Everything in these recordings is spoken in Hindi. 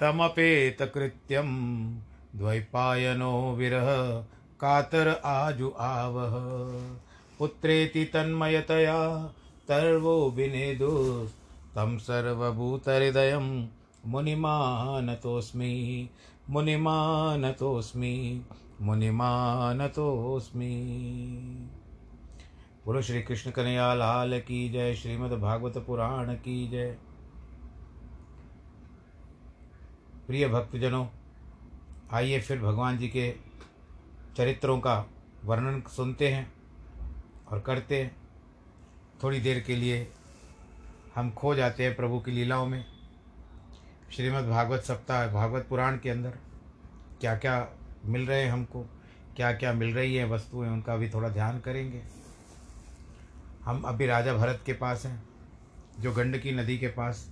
तमपेतकृत्यं द्वैपायनो विरह, कातर आजु आवह। पुत्रेति तन्मयतया, तर्वो विनेदुस् तं सर्वभूतहृदयं मुनिमानतोऽस्मि मुनिमानतोऽस्मि मुनिमानतोऽस्मि। बोलो श्री कृष्ण कन्हैया लाल की जय श्रीमद् भागवत पुराण की जय। प्रिय भक्तजनों, आइए फिर भगवान जी के चरित्रों का वर्णन सुनते हैं और करते हैं। थोड़ी देर के लिए हम खो जाते हैं प्रभु की लीलाओं में। श्रीमद् भागवत सप्ताह, भागवत पुराण के अंदर क्या क्या मिल रहे हैं हमको क्या क्या मिल रही है वस्तुएँ, उनका भी थोड़ा ध्यान करेंगे। हम अभी राजा भरत के पास हैं, जो गंडकी नदी के पास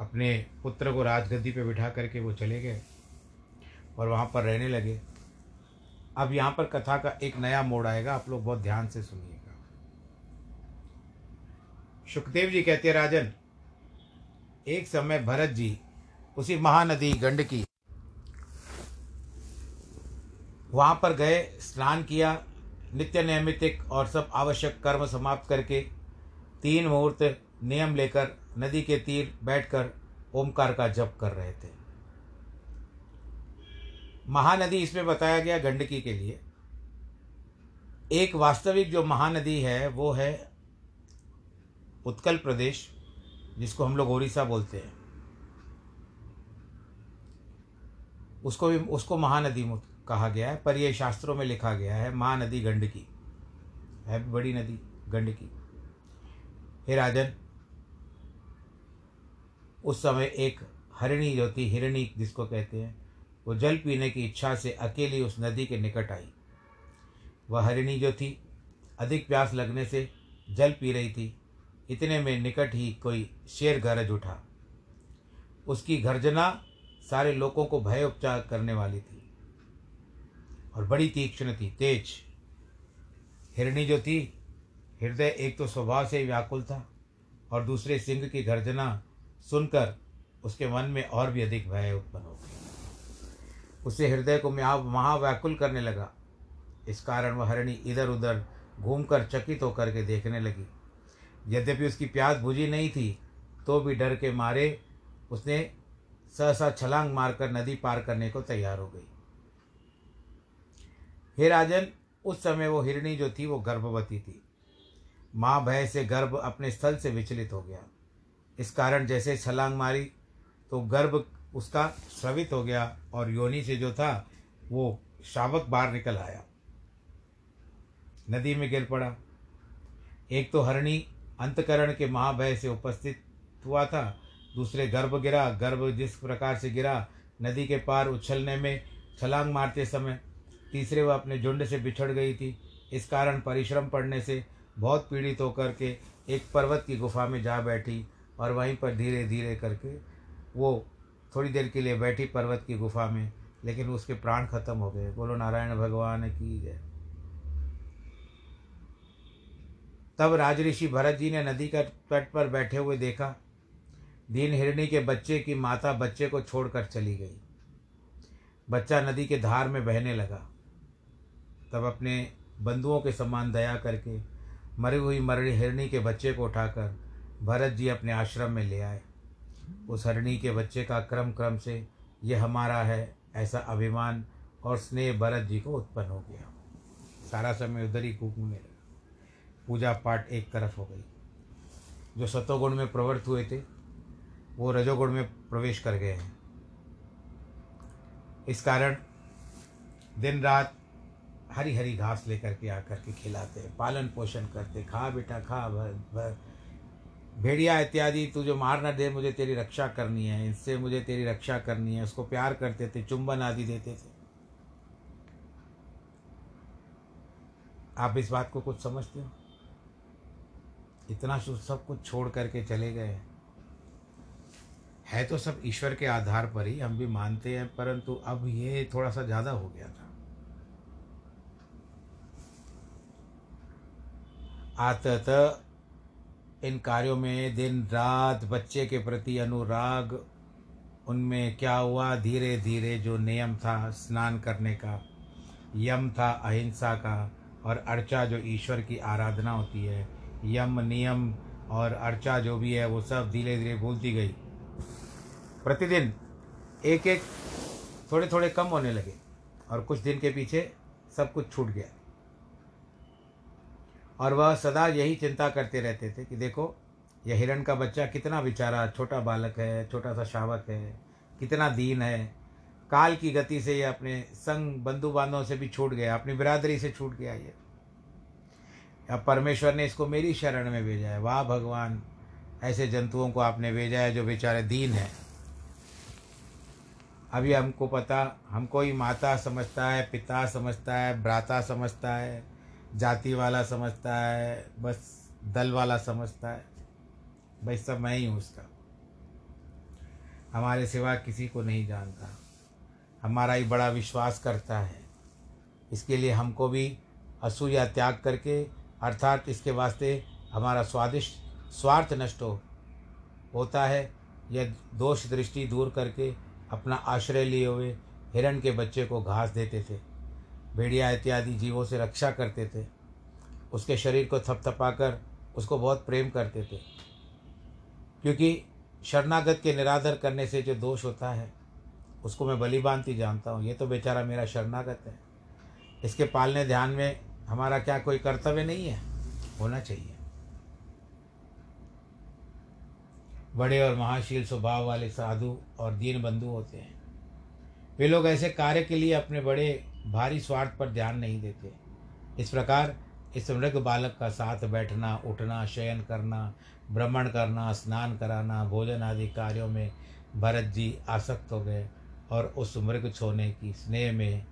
अपने पुत्र को राजगद्दी पे बिठा करके वो चले गए और वहाँ पर रहने लगे। अब यहाँ पर कथा का एक नया मोड़ आएगा, आप लोग बहुत ध्यान से सुनिएगा। सुखदेव जी कहते हैं, राजन, एक समय भरत जी उसी महानदी गंडकी वहाँ पर गए, स्नान किया, नित्य नैमित्तिक और सब आवश्यक कर्म समाप्त करके तीन मुहूर्त नियम लेकर नदी के तीर बैठकर ओमकार का जप कर रहे थे। महानदी इसमें बताया गया गंडकी के लिए। एक वास्तविक जो महानदी है, वो है उत्कल प्रदेश, जिसको हम लोग ओडिशा बोलते हैं। उसको भी, उसको महानदी कहा गया है, पर यह शास्त्रों में लिखा गया है, महानदी गंडकी। है बड़ी नदी, गंडकी। हे राजन उस समय एक हरिणी जो थी, हिरणी जिसको कहते हैं, वो जल पीने की इच्छा से अकेली उस नदी के निकट आई। वह हरिणी जो थी, अधिक प्यास लगने से जल पी रही थी। इतने में निकट ही कोई शेर गरज उठा। उसकी गर्जना सारे लोगों को भय उपचार करने वाली थी और बड़ी तीक्ष्ण थी, तेज। हिरणी जो थी, हृदय एक तो स्वभाव से व्याकुल था और दूसरे सिंह की गर्जना सुनकर उसके मन में और भी अधिक भय उत्पन्न हो गया। उसे हृदय को महाव्याकुल करने लगा। इस कारण वह हरिणी इधर उधर घूमकर चकित होकर के देखने लगी। यद्यपि उसकी प्यास बुझी नहीं थी तो भी डर के मारे उसने सहसा छलांग मारकर नदी पार करने को तैयार हो गई। हे राजन, उस समय वो हिरणी जो थी वो गर्भवती थी। माँ भय से गर्भ अपने स्थल से विचलित हो गया। इस कारण जैसे छलांग मारी तो गर्भ उसका स्रवित हो गया और योनि से जो था, वो शावक बाहर निकल आया। नदी में गिर पड़ा। एक तो हरणी अंतकरण के महाभय से उपस्थित हुआ था, दूसरे गर्भ गिरा, गर्भ जिस प्रकार से गिरा, नदी के पार उछलने में छलांग मारते समय, तीसरे वह अपने झुंड से बिछड़ गई थी। इस कारण परिश्रम पड़ने से बहुत पीड़ित होकर के एक पर्वत की गुफा में जा बैठी और वहीं पर धीरे धीरे करके वो थोड़ी देर के लिए बैठी पर्वत की गुफा में, लेकिन उसके प्राण खत्म हो गए। बोलो, नारायण भगवान की जय। तब राजऋषि भरत जी ने नदी का तट पर बैठे हुए देखा। दीन हिरणी के बच्चे की माता बच्चे को छोड़कर चली गई। बच्चा नदी के धार में बहने लगा। तब अपने बंधुओं के समान दया करके मरी हुई मरणी हिरणी के बच्चे को उठाकर भरत जी अपने आश्रम में ले आए। उस हरणी के बच्चे का क्रम क्रम से यह हमारा है ऐसा अभिमान और स्नेह भरत जी को उत्पन्न हो गया। सारा समय उधर ही घूमने लगा पूजा पाठ एक तरफ़ हो गई। जो सतोगुण में प्रवृत्त हुए थे, वो रजोगुण में प्रवेश कर गए हैं। इस कारण दिन रात हरी हरी घास लेकर के आकर के खिलाते पालन पोषण करते खा बेटा, खा, भर भर। भेड़िया इत्यादि, तू जो मार ना दे, मुझे तेरी रक्षा करनी है, इससे मुझे तेरी रक्षा करनी है, उसको प्यार करते थे, चुंबन आदि देते थे। आप इस बात को कुछ समझते हो? इतना सब कुछ छोड़ करके चले गए। है तो सब ईश्वर के आधार पर ही, हम भी मानते हैं, परंतु अब ये थोड़ा सा ज़्यादा हो गया था। आतत इन कार्यों में दिन रात बच्चे के प्रति अनुराग, उनमें क्या हुआ? धीरे धीरे जो नियम था स्नान करने का, यम था अहिंसा का, और अर्चा जो ईश्वर की आराधना होती है, यम, नियम और अर्चा जो भी है, वो सब धीरे धीरे भूलती गई। प्रतिदिन एक एक थोड़े थोड़े कम होने लगे और कुछ दिन के पीछे सब कुछ छूट गया। और वह सदा यही चिंता करते रहते थे कि देखो, यह हिरण का बच्चा कितना बेचारा छोटा बालक है, छोटा सा शावक है, कितना दीन है। काल की गति से यह अपने संग बंधु बांधवों से भी छूट गया, अपनी बिरादरी से छूट गया ये। अब परमेश्वर ने इसको मेरी शरण में भेजा है। वाह भगवान, ऐसे जंतुओं को आपने भेजा है जो बेचारे दीन है। अभी हमको पता, हमको ही माता समझता है, पिता समझता है, भ्राता समझता है जाति वाला समझता है, बस दल वाला समझता है। भाई, सब मैं ही हूँ उसका। हमारे सिवा किसी को नहीं जानता। हमारा ही बड़ा विश्वास करता है। इसके लिए हमको भी असूया त्याग करके, अर्थात इसके वास्ते हमारा स्वादिष्ट स्वार्थ नष्ट हो, होता है। यह दोष दृष्टि दूर करके अपना आश्रय लिए हुए हिरण के बच्चे को घास देते थे। भेड़िया इत्यादि जीवों से रक्षा करते थे। उसके शरीर को थपथपाकर उसको बहुत प्रेम करते थे। क्योंकि शरणागत के निरादर करने से जो दोष होता है, उसको मैं बलिबानती जानता हूँ। ये तो बेचारा मेरा शरणागत है। इसके पालने ध्यान में हमारा क्या कोई कर्तव्य नहीं है? होना चाहिए। बड़े और महाशील स्वभाव वाले साधु और दीन बंधु होते हैं। वे लोग ऐसे कार्य के लिए अपने बड़े भारी स्वार्थ पर ध्यान नहीं देते। इस प्रकार इस मृग बालक का साथ बैठना, उठना, शयन करना भ्रमण करना, स्नान कराना, भोजन आदि कार्यों में भरत जी आसक्त हो गए और उस मृग छोने की स्नेह में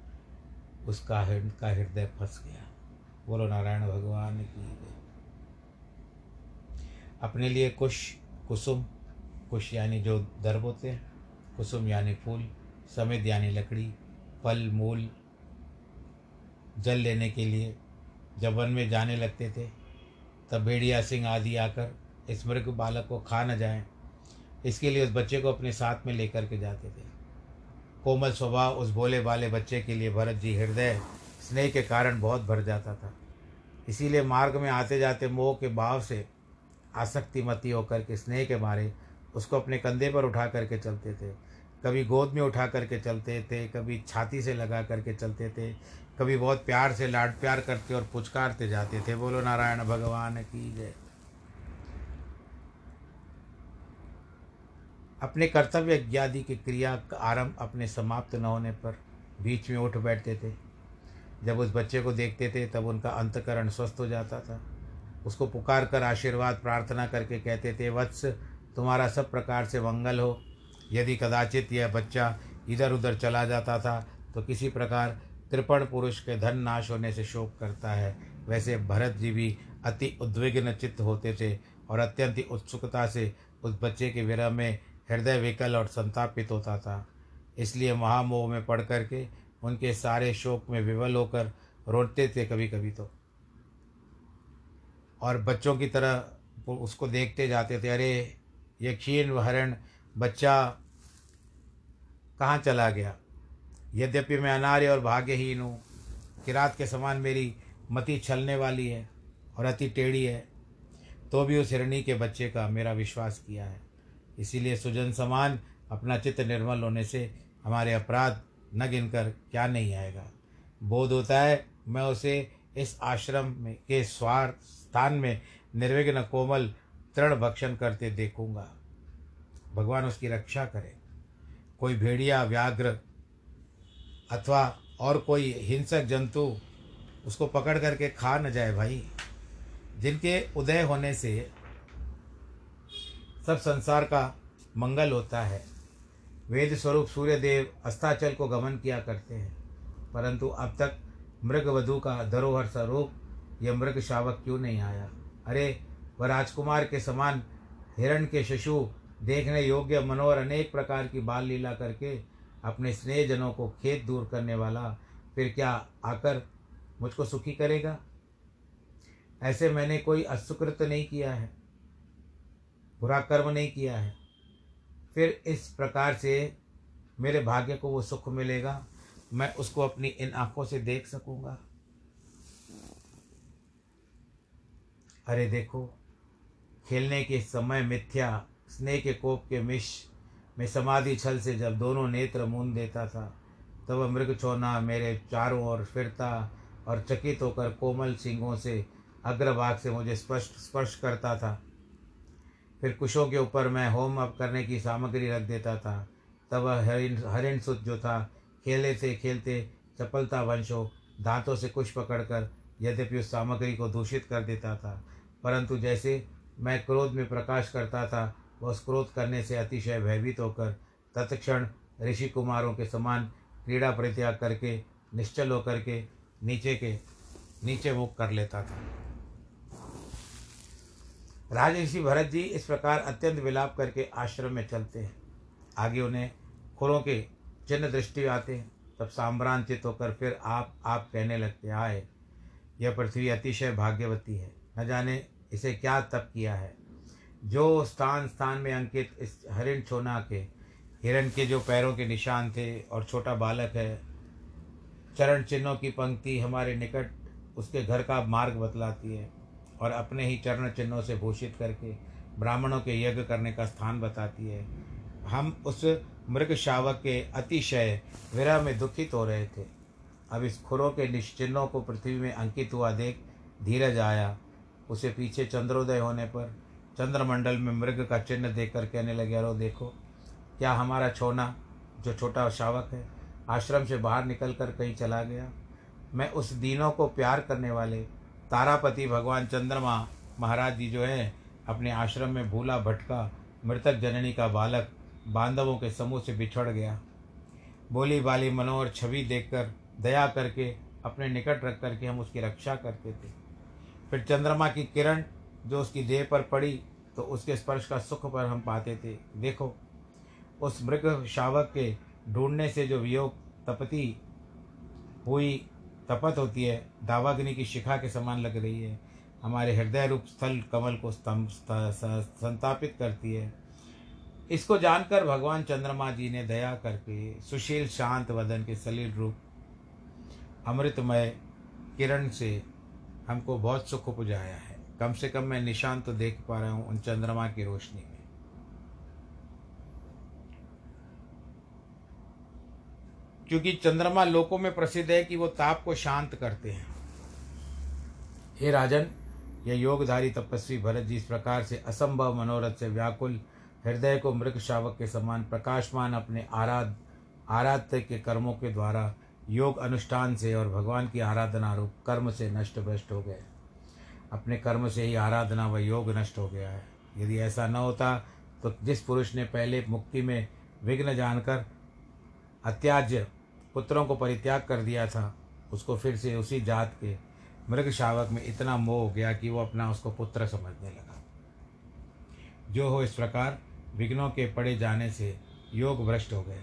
उसका का हृदय फंस गया। बोलो नारायण भगवान की अपने लिए कुश, कुसुम, कुश यानी जो दर्भ होते हैं, कुसुम यानी फूल, समेत यानी लकड़ी, फल, मूल जल लेने के लिए। जब वन में जाने लगते थे, तब भेड़िया सिंह आदि आकर इस मृग बालक को खा न जाएँ। इसके लिए उस बच्चे को अपने साथ में लेकर के जाते थे। कोमल स्वभाव उस भोले वाले बच्चे के लिए भरत जी हृदय स्नेह के कारण बहुत भर जाता था। इसीलिए मार्ग में आते जाते मोह के भाव से आसक्तिमती होकर के स्नेह के मारे उसको अपने कंधे पर उठा करके चलते थे। कभी गोद में उठा करके चलते थे, कभी छाती से लगा करके चलते थे, कभी बहुत प्यार से लाड, प्यार करते और पुचकारते जाते थे। बोलो, नारायण भगवान की जय। अपने कर्तव्य इत्यादि की क्रिया का आरंभ अपने समाप्त न होने पर बीच में उठ बैठते थे। जब उस बच्चे को देखते थे, तब उनका अंतकरण स्वस्थ हो जाता था। उसको पुकार कर आशीर्वाद, प्रार्थना करके कहते थे, वत्स, तुम्हारा सब प्रकार से मंगल हो। यदि कदाचित यह बच्चा इधर उधर चला जाता था तो किसी प्रकार कृपण पुरुष के धन नाश होने से शोक करता है। वैसे भरत जी भी अति उद्विग्न चित्त होते थे और अत्यंत उत्सुकता से उस बच्चे के विरह में हृदय विकल और संतापित होता था। इसलिए महामोह में पढ़ करके उनके सारे शोक में विवल होकर रोते थे कभी कभी तो। और बच्चों की तरह उसको देखते जाते थे, अरे, ये क्षीण हरण बच्चा कहाँ चला गया? यद्यपि मैं अनार्य और भाग्यहीन हूँ किरात के समान मेरी मति छलने वाली है और अति टेढ़ी है तो भी उस हिरणी के बच्चे का मेरा विश्वास किया है। इसीलिए सुजन समान अपना चित्त निर्मल होने से हमारे अपराध न गिनकर क्या नहीं आएगा। बोध होता है, मैं उसे इस आश्रम में, के स्वार स्थान में निर्विघ्न कोमल तृण भक्षण करते देखूँगा। भगवान उसकी रक्षा करे। कोई भेड़िया, व्याघ्र अथवा और कोई हिंसक जंतु उसको पकड़ करके खा न जाए भाई, जिनके उदय होने से सब संसार का मंगल होता है। वेद स्वरूप सूर्यदेव अस्ताचल को गमन किया करते हैं, परंतु अब तक मृग वधु का धरोहर स्वरूप यह मृग शावक क्यों नहीं आया? अरे, वह राजकुमार के समान हिरण के शिशु देखने योग्य मनोहर अनेक प्रकार की बाल लीला करके अपने स्नेहजनों को खेत दूर करने वाला फिर क्या आकर मुझको सुखी करेगा? ऐसे मैंने कोई असुकृत नहीं किया है, बुरा कर्म नहीं किया है। फिर इस प्रकार से मेरे भाग्य को वो सुख मिलेगा, मैं उसको अपनी इन आँखों से देख सकूँगा। अरे देखो, खेलने के समय मिथ्या स्नेह के कोप के मिश में समाधि छल से जब दोनों नेत्र मूंद देता था, तब मृग छोना मेरे चारों ओर फिरता और चकित होकर कोमल सिंगों से अग्रभाग से मुझे स्पष्ट स्पर्श करता था। फिर कुशों के ऊपर मैं होम अप करने की सामग्री रख देता था। तब हरिण हरिण सुत जो था, खेले से खेलते चपलता वंशो, दांतों से कुश पकड़कर यद्यपि उस सामग्री को दूषित कर देता था, परंतु जैसे मैं क्रोध में प्रकाश करता था वह क्रोध करने से अतिशय भयभीत होकर तत्क्षण ऋषि कुमारों के समान क्रीड़ा परित्याग करके, निश्चल होकर के नीचे के, नीचे मुख कर लेता था। राजऋषि भरत जी इस प्रकार अत्यंत विलाप करके आश्रम में चलते हैं। आगे उन्हें खुरों के चिन्ह दृष्टि आते हैं। तब सांभ्रांतित होकर फिर आप आप कहने लगते, आए, यह पृथ्वी अतिशय भाग्यवती है। न जाने इसे क्या तप किया है? जो स्थान स्थान में अंकित इस हरिण छोना के, हिरण के जो पैरों के निशान थे और छोटा बालक है, चरण चिन्हों की पंक्ति हमारे निकट उसके घर का मार्ग बतलाती है और अपने ही चरण चिन्हों से भूषित करके ब्राह्मणों के यज्ञ करने का स्थान बताती है। हम उस मृग शावक के अतिशय विरह में दुखित हो रहे थे। अब इस खुरों के निश्चिन्हों को पृथ्वी में अंकित हुआ देख धीरज आया। उसे पीछे चंद्रोदय होने पर चंद्रमंडल में मृग का चिन्ह देखकर कहने लगे, अरो देखो, क्या हमारा छोना, जो छोटा शावक है, आश्रम से बाहर निकल कर कहीं चला गया? मैं उस दिनों को प्यार करने वाले तारापति भगवान चंद्रमा महाराज जी जो है, अपने आश्रम में भूला भटका मृतक जननी का बालक बांधवों के समूह से बिछड़ गया। बोली बाली मनोहर छवि देखकर, दया करके, अपने निकट रख करके हम उसकी रक्षा करते थे। फिर चंद्रमा की किरण जो उसकी देह पर पड़ी तो उसके स्पर्श का सुख पर हम पाते थे। देखो, उस मृग शावक के ढूँढने से जो वियोग तपती हुई तपत होती है, दावाग्नि की शिखा के समान लग रही है। हमारे हृदय रूप स्थल कमल को संतापित करती है। इसको जानकर भगवान चंद्रमा जी ने दया करके सुशील शांत वदन के सलील रूप अमृतमय किरण से हमको बहुत सुख उपजाया है। कम से कम मैं निशान तो देख पा रहा हूँ उन चंद्रमा की रोशनी में। क्योंकि चंद्रमा लोकों में प्रसिद्ध है कि वो ताप को शांत करते हैं। हे राजन, यह योगधारी तपस्वी भरत जी इस प्रकार से असंभव मनोरथ से व्याकुल, हृदय को मृग शावक के समान प्रकाशमान अपने आराध, आराध्य के कर्मों के द्वारा योग अनुष्ठान से और भगवान की आराधना रूप कर्म से नष्ट भ्रष्ट हो गए। अपने कर्म से ही आराधना व योग नष्ट हो गया है। यदि ऐसा न होता तो जिस पुरुष ने पहले मुक्ति में विघ्न जानकर अत्याज्य पुत्रों को परित्याग कर दिया था, उसको फिर से उसी जात के मृग शावक में इतना मोह हो गया कि वो अपना उसको पुत्र समझने लगा। जो हो इस प्रकार, विघ्नों के पड़े जाने से योग भ्रष्ट हो गए।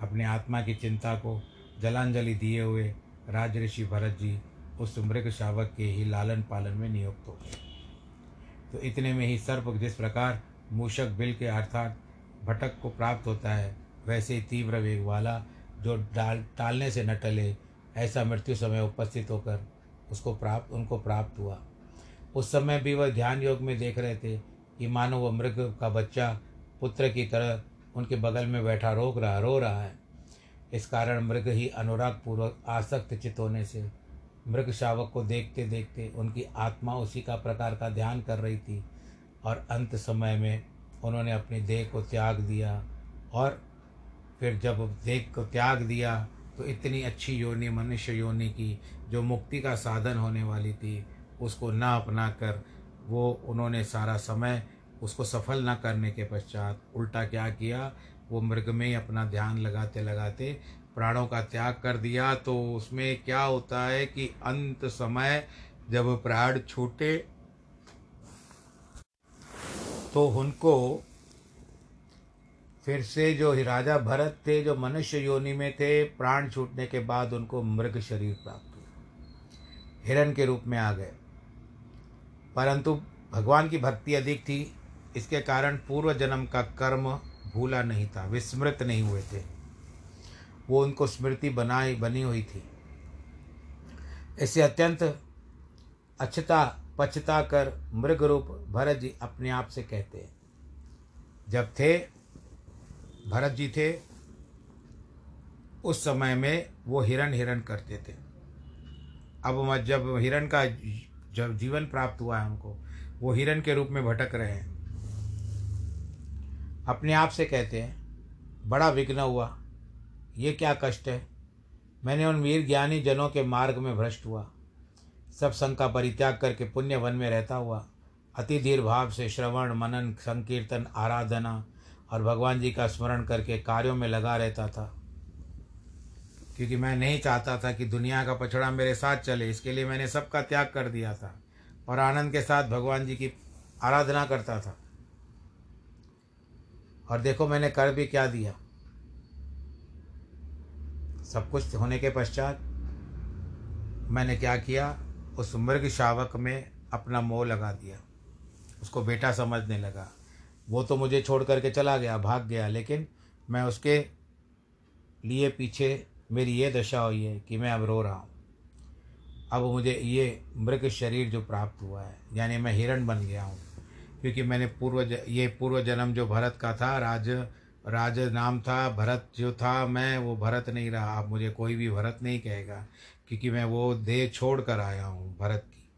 अपने आत्मा की चिंता को जलांजलि दिए हुए राज ऋषि भरत जी उस मृग शावक के ही लालन पालन में नियुक्त हो। गए तो इतने में ही सर्प जिस प्रकार मूषक बिल के अर्थात भटक को प्राप्त होता है, वैसे ही तीव्र वेग वाला जो डाल, टालने से न टले, ऐसा मृत्यु समय उपस्थित होकर उसको प्राप्त, उनको प्राप्त हुआ। उस समय भी वह ध्यान योग में देख रहे थे कि मानो वह मृग का बच्चा पुत्र की तरह उनके बगल में बैठा रोक रहा, रो रहा है। इस कारण मृग ही अनुराग पूर्वक आसक्त चित होने से मृग शावक को देखते देखते उनकी आत्मा उसी का प्रकार का ध्यान कर रही थी और अंत समय में उन्होंने अपनी देह को त्याग दिया और फिर जब देह को त्याग दिया तो इतनी अच्छी योनि मनुष्य योनि की जो मुक्ति का साधन होने वाली थी, उसको न अपना कर, वो उन्होंने सारा समय उसको सफल न करने के पश्चात उल्टा क्या किया? वो मृग में ही अपना ध्यान लगाते लगाते प्राणों का त्याग कर दिया तो उसमें क्या होता है कि अंत समय जब प्राण छूटे तो उनको फिर से जो राजा भरत थे, जो मनुष्य योनि में थे, प्राण छूटने के बाद उनको मृग शरीर प्राप्त हुआ। हिरण के रूप में आ गए। परंतु भगवान की भक्ति अधिक थी, इसके कारण पूर्व जन्म का कर्म भूला नहीं था, विस्मृत नहीं हुए थे। वो उनको स्मृति बनाई, बनी हुई थी। ऐसे अत्यंत अच्छता, पछता कर मृग रूप भरत जी अपने आप से कहते हैं। जब थे, भरत जी थे, उस समय में वो हिरण हिरण करते थे। अब जब हिरण का जब जीवन प्राप्त हुआ है उनको, वो हिरण के रूप में भटक रहे हैं। अपने आप से कहते हैं, बड़ा विघ्न हुआ। ये क्या कष्ट है? मैंने उन वीर ज्ञानी जनों के मार्ग में भ्रष्ट हुआ। सब संघ का परित्याग करके पुण्य वन में रहता हुआ, अति धीर भाव से श्रवण, मनन, संकीर्तन, आराधना और भगवान जी का स्मरण करके कार्यों में लगा रहता था। क्योंकि मैं नहीं चाहता था कि दुनिया का पछड़ा मेरे साथ चले, इसके लिए मैंने सबका त्याग कर दिया था और आनंद के साथ भगवान जी की आराधना करता था। और देखो मैंने कर भी क्या दिया। सब कुछ होने के पश्चात मैंने क्या किया? उस मृग शावक में अपना मोह लगा दिया। उसको बेटा समझने लगा। वो तो मुझे छोड़ करके चला गया, भाग गया, लेकिन मैं उसके लिए पीछे मेरी ये दशा हुई है कि मैं अब रो रहा हूँ। अब मुझे ये मृग शरीर जो प्राप्त हुआ है, यानी मैं हिरण बन गया हूँ, क्योंकि मैंने पूर्व ये पूर्व जन्म जो भरत का था, राज राज नाम था, भरत जो था, मैं वो भरत नहीं रहा। अब मुझे कोई भी भरत नहीं कहेगा, क्योंकि मैं वो देह छोड़ कर आया हूँ भरत की।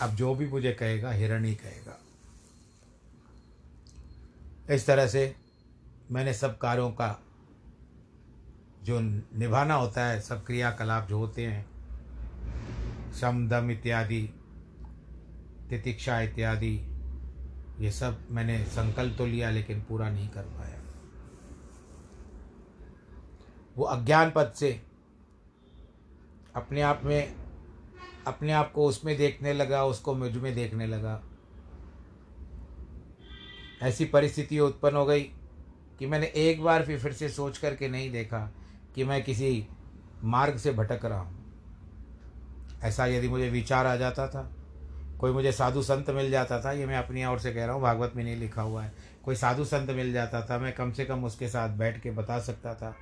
अब जो भी मुझे कहेगा, हिरण ही कहेगा। इस तरह से मैंने सब कार्यों का जो निभाना होता है, सब क्रियाकलाप जो होते हैं, शम, दम इत्यादि तितिक्षा इत्यादि, ये सब मैंने संकल्प तो लिया लेकिन पूरा नहीं कर पाया। वो अज्ञान पद से अपने आप में, अपने आप को उसमें देखने लगा, उसको मुझमें देखने लगा। ऐसी परिस्थिति उत्पन्न हो गई कि मैंने एक बार फिर फिर से सोच करके नहीं देखा कि मैं किसी मार्ग से भटक रहा हूँ। ऐसा यदि मुझे विचार आ जाता था कोई मुझे साधु संत मिल जाता था, ये मैं अपनी ओर से कह रहा हूँ, भागवत में नहीं लिखा हुआ है। कोई साधु संत मिल जाता था, मैं कम से कम उसके साथ बैठ के बता सकता था।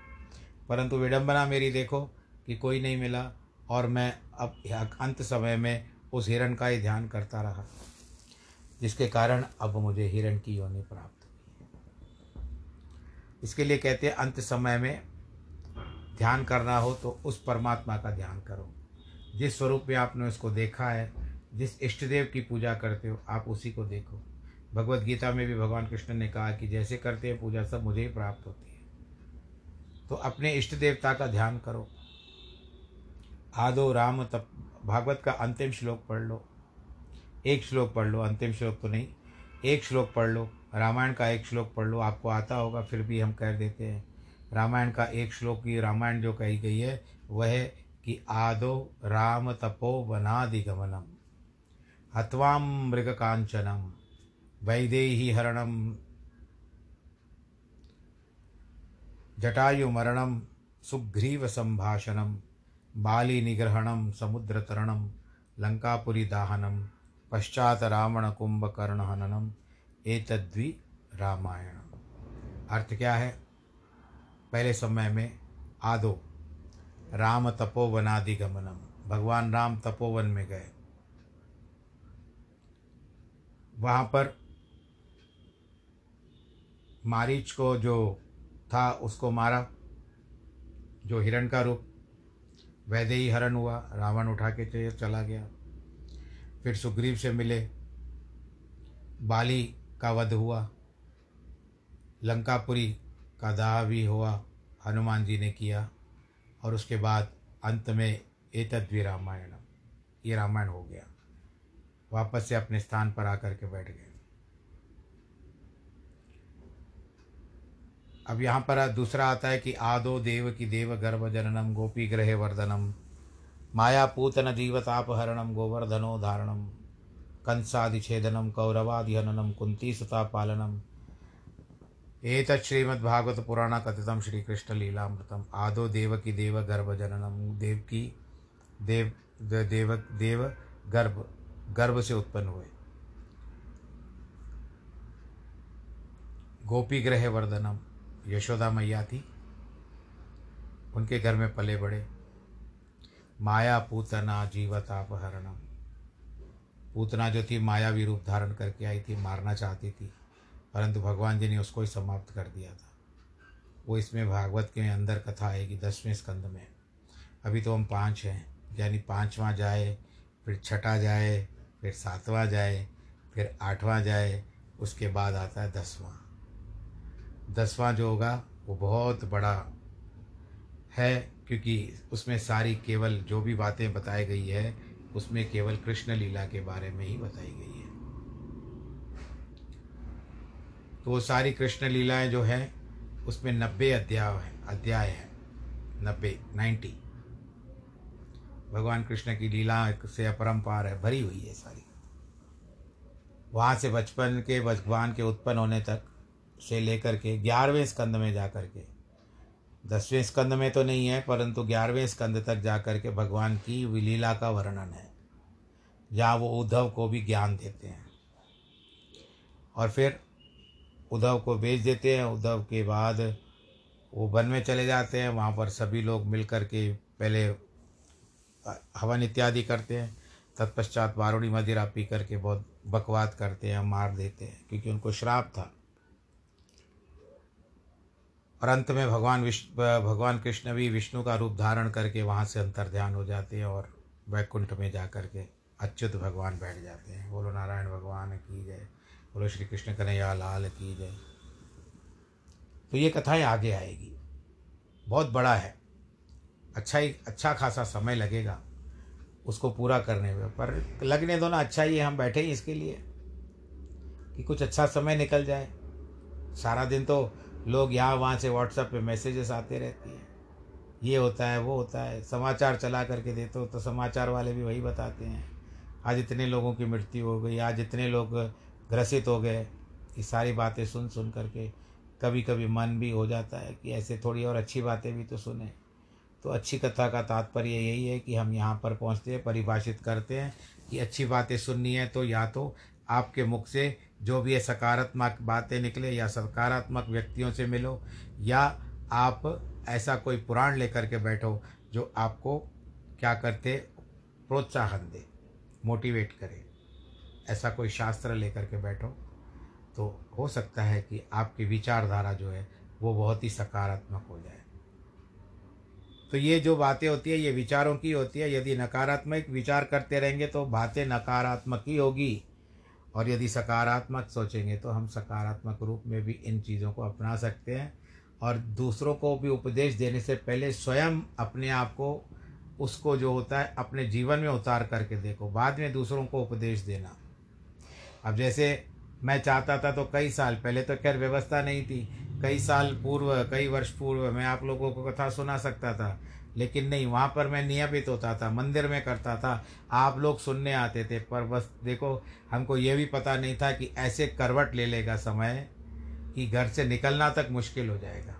परंतु विडंबना मेरी देखो कि कोई नहीं मिला और मैं अब अंत समय में उस हिरण का ही ध्यान करता रहा, जिसके कारण अब मुझे हिरण की योनि प्राप्त हुई। इसके लिए कहते हैं, अंत समय में ध्यान करना हो तो उस परमात्मा का ध्यान करो। जिस स्वरूप में आपने उसको देखा है जिस इष्ट देव की पूजा करते हो, आप उसी को देखो। भगवत गीता में भी भगवान कृष्ण ने कहा कि जैसे करते हैं पूजा, सब मुझे ही प्राप्त होती है। तो अपने इष्ट देवता का ध्यान करो। आदो राम तप, भागवत का अंतिम श्लोक पढ़ लो। एक श्लोक पढ़ लो, अंतिम श्लोक तो नहीं, एक श्लोक पढ़ लो। रामायण का एक श्लोक पढ़ लो, आपको आता होगा, फिर भी हम कह देते हैं। रामायण का एक श्लोक की रामायण जो कही गई है, वह कि आदो राम तपो वनादिगमनम हत्वाम मृग कांचनम वैदेही हरणम जटायुमरणं, सुग्रीवसम्भाषणं, बालीनिग्रहणं, समुद्रतरणं, लङ्कापुरीदाहनं पश्चात रावणकुम्भकर्णहननम एतद्वि रामायण अर्थ क्या है? पहले समय में आदो राम तपोवनादिगमनम भगवान राम तपोवन में गए। वहाँ पर मारीच को जो था, उसको मारा। जो हिरण का रूप वैदे ही हरण हुआ, रावण उठा के चला गया। फिर सुग्रीव से मिले, बाली का वध हुआ, लंकापुरी का दाह भी हुआ, हनुमान जी ने किया, और उसके बाद अंत में एतद्वी रामायण ये रामायण हो गया। वापस से अपने स्थान पर आकर के बैठ गए। अब यहाँ पर दूसरा आता है कि आदो देव की देव गर्भ जननम गोपी ग्रह वर्धनम, माया पूतन जीवतापहरणम, गोवर्धनो धारणम कंसादिछेदनम कौरवादिहननम कुंती सुता पालनम एतत् श्रीमद्भागवत पुराण कथितम श्री कृष्ण लीलामृतम आदो देव की देव गर्भ जननम देव की देव देव देव गर्भ। गर्भ से उत्पन्न हुए। गोपी ग्रह वर्धनम, यशोदा मैया थी। उनके घर में पले बड़े। माया पूतना जीवतापहरणम। पूतना जो थी, मायावी रूप धारण करके आई थी, मारना चाहती थी, परंतु भगवान जी ने उसको ही समाप्त कर दिया था। वो इसमें भागवत के अंदर कथा आएगी दसवें स्कंद में, अभी तो हम पाँच हैं, यानी पाँचवा जाए, फिर छठा जाए फिर सातवां जाए, फिर आठवां जाए, उसके बाद आता है दसवां। दसवां जो होगा, वो बहुत बड़ा है, क्योंकि उसमें सारी केवल जो भी बातें बताई गई है, उसमें केवल कृष्ण लीला के बारे में ही बताई गई है। तो वो सारी कृष्ण लीलाएँ जो हैं, उसमें नब्बे अध्याय है अध्याय है, नब्बे नाइन्टी भगवान कृष्ण की लीला से अपरम्पार है, भरी हुई है सारी। वहाँ से बचपन के, भगवान के उत्पन्न होने तक से लेकर के ग्यारहवें स्कंद में जा कर के, दसवें स्कंद में तो नहीं है, परंतु ग्यारहवें स्कंद तक जा कर के भगवान की विलीला का वर्णन है जहाँ वो उद्धव को भी ज्ञान देते हैं। और फिर उद्धव को भेज देते हैं, उद्धव के बाद वो वन में चले जाते हैं, वहाँ पर सभी लोग मिल कर के पहले हवन इत्यादि करते हैं। तत्पश्चात वारुणी मदिरा पी करके बहुत बकवाद करते हैं, मार देते हैं, क्योंकि उनको श्राप था। और अंत में भगवान विष्णु भगवान कृष्ण भी विष्णु का रूप धारण करके वहाँ से अंतर ध्यान हो जाते हैं और वैकुंठ में जा कर के अच्युत भगवान बैठ जाते हैं। बोलो, नारायण भगवान, की जय। बोलो, श्री कृष्ण कन्हैया लाल, की जय। तो ये कथाएँ आगे आएगी। बहुत बड़ा है। अच्छा ही अच्छा खासा समय लगेगा उसको पूरा करने में। पर लगने दो ना अच्छा ही है, हम बैठे ही इसके लिए कि कुछ अच्छा समय निकल जाए। सारा दिन तो लोग यहाँ वहाँ से व्हाट्सएप पे मैसेजेस आते रहती हैं। ये होता है, वो होता है। समाचार चला करके देते हो तो समाचार वाले भी वही बताते हैं। आज इतने लोगों की मृत्यु हो गई, आज इतने लोग ग्रसित हो गए। ये सारी बातें सुन सुन करके कभी कभी मन भी हो जाता है कि ऐसे थोड़ी और अच्छी बातें भी तो सुने। तो अच्छी कथा का तात्पर्य यही है कि हम यहाँ पर पहुँचते हैं, परिभाषित करते हैं कि अच्छी बातें सुननी है तो या तो आपके मुख से जो भी है सकारात्मक बातें निकले या सकारात्मक व्यक्तियों से मिलो या आप ऐसा कोई पुराण लेकर के बैठो जो आपको क्या करते, प्रोत्साहन दे, मोटिवेट करे। ऐसा कोई शास्त्र लेकर के बैठो तो हो सकता है कि आपकी विचारधारा जो है वो बहुत ही सकारात्मक हो जाए। तो ये जो बातें होती है, ये विचारों की होती है। यदि नकारात्मक विचार करते रहेंगे तो बातें नकारात्मक ही होगी। और यदि सकारात्मक सोचेंगे तो हम सकारात्मक रूप में भी इन चीज़ों को अपना सकते हैं। और दूसरों को भी उपदेश देने से पहले स्वयं अपने आप को, उसको जो होता है, अपने जीवन में उतार करके देखो। बाद में दूसरों को उपदेश देना। अब जैसे मैं चाहता था तो कई साल पहले तो खैर व्यवस्था नहीं थी। कई साल पूर्व, कई वर्ष पूर्व मैं आप लोगों को कथा सुना सकता था, लेकिन नहीं, वहाँ पर मैं नियमित होता था, मंदिर में करता था, आप लोग सुनने आते थे, पर बस देखो, हमको ये भी पता नहीं था कि ऐसे करवट ले लेगा समय कि घर से निकलना तक मुश्किल हो जाएगा।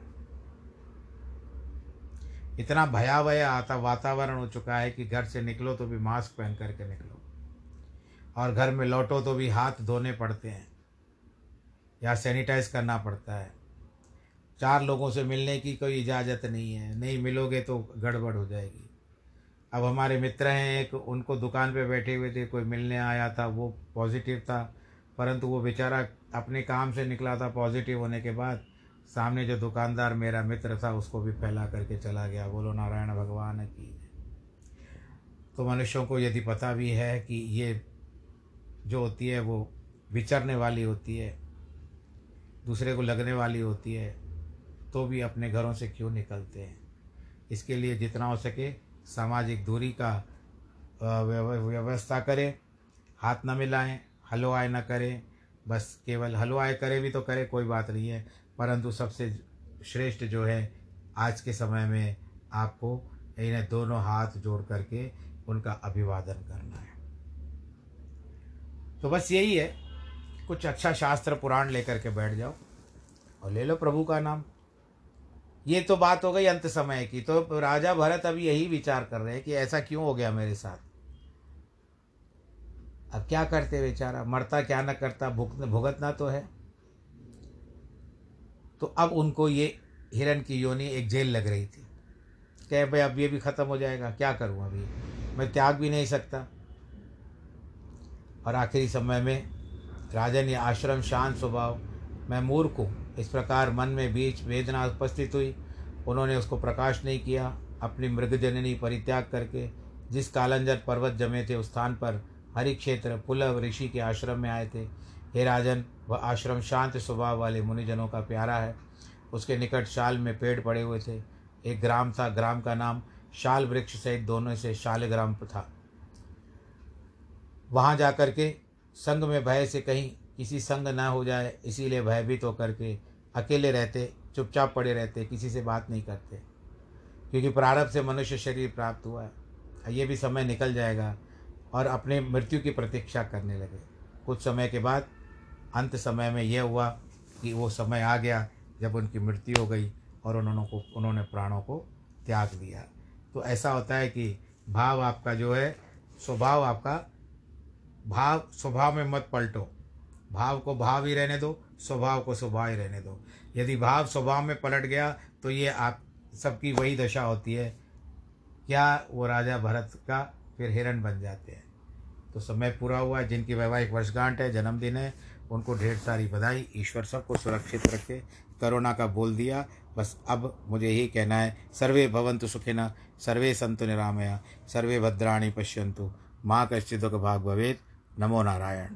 इतना भयावह आता वातावरण हो चुका है कि घर से निकलो तो भी मास्क पहन करके निकलो, और घर में लौटो तो भी हाथ धोने पड़ते हैं, या सैनिटाइज करना पड़ता है। चार लोगों से मिलने की कोई इजाज़त नहीं है। नहीं मिलोगे तो गड़बड़ हो जाएगी। अब हमारे मित्र हैं एक, उनको दुकान पे बैठे हुए थे, कोई मिलने आया था, वो पॉजिटिव था, परंतु वो बेचारा अपने काम से निकला था पॉजिटिव होने के बाद, सामने जो दुकानदार मेरा मित्र था, उसको भी फैला करके चला गया। बोलो, नारायण भगवान की तो मनुष्यों को यदि पता भी है कि ये जो होती है, वो विचरने वाली होती है, दूसरे को लगने वाली होती है तो भी अपने घरों से क्यों निकलते हैं? इसके लिए जितना हो सके सामाजिक दूरी का व्यवस्था करें। हाथ न मिलाएँ हलवाए न करें। बस केवल हलवाए करें भी तो करें, कोई बात नहीं है। परंतु सबसे श्रेष्ठ जो है, आज के समय में आपको इन्हें दोनों हाथ जोड़ करके उनका अभिवादन करना है। तो बस यही है। कुछ अच्छा शास्त्र पुराण लेकर के बैठ जाओ और ले लो प्रभु का नाम। ये तो बात हो गई अंत समय की। तो राजा भरत अभी यही विचार कर रहे हैं कि ऐसा क्यों हो गया मेरे साथ? अब क्या करते बेचारा? मरता क्या न करता? भुग, भुगतना तो है। तो अब उनको ये हिरण की योनि एक जेल लग रही थी। कह, भाई, अब ये भी ख़त्म हो जाएगा। क्या करूँ अभी? मैं त्याग भी नहीं सकता। और आखिरी समय में राजन या आश्रम शांत स्वभाव, मैं मूर्ख हूँ। इस प्रकार मन में बीच वेदना उपस्थित हुई। उन्होंने उसको प्रकाश नहीं किया। अपनी मृगजननी परित्याग करके जिस कालंजर पर्वत जमे थे, उस स्थान पर हरि क्षेत्र पुलव ऋषि के आश्रम में आए थे। हे राजन, वह आश्रम शांत स्वभाव वाले मुनिजनों का प्यारा है। उसके निकट शाल में पेड़ पड़े हुए थे। एक ग्राम था। ग्राम का नाम शाल वृक्ष सहित दोनों से शाल ग्राम था। वहाँ जा कर के संग में भय से कहीं किसी संग ना हो जाए, इसीलिए भयभीत होकर के अकेले रहते, चुपचाप पड़े रहते, किसी से बात नहीं करते। क्योंकि प्रारब्ध से मनुष्य शरीर प्राप्त हुआ है। ये भी समय निकल जाएगा और अपने मृत्यु की प्रतीक्षा करने लगे। कुछ समय के बाद, अंत समय में यह हुआ कि वो समय आ गया, जब उनकी मृत्यु हो गई और उन्होंने को, उन्होंने प्राणों को त्याग दिया। तो ऐसा होता है कि भाव आपका जो है, स्वभाव आपका, भाव, स्वभाव में मत पलटो। भाव को भाव ही रहने दो, स्वभाव को स्वभाव ही रहने दो। यदि भाव स्वभाव में पलट गया तो ये आप, सबकी वही दशा होती है। क्या वो राजा भरत का फिर हिरण बन जाते हैं? तो समय पूरा हुआ है जिनकी वैवाहिक वर्षगांठ है, जन्मदिन है, उनको ढेर सारी बधाई। ईश्वर सबको सुरक्षित रखे करोना का बोल दिया। बस अब मुझे यही कहना है, सर्वे भवंतु सुखिन, सर्वे संतु निरामया, सर्वे भद्राणी पश्यंतु माँ कश्चिदुख भाग भवेद नमो नारायण।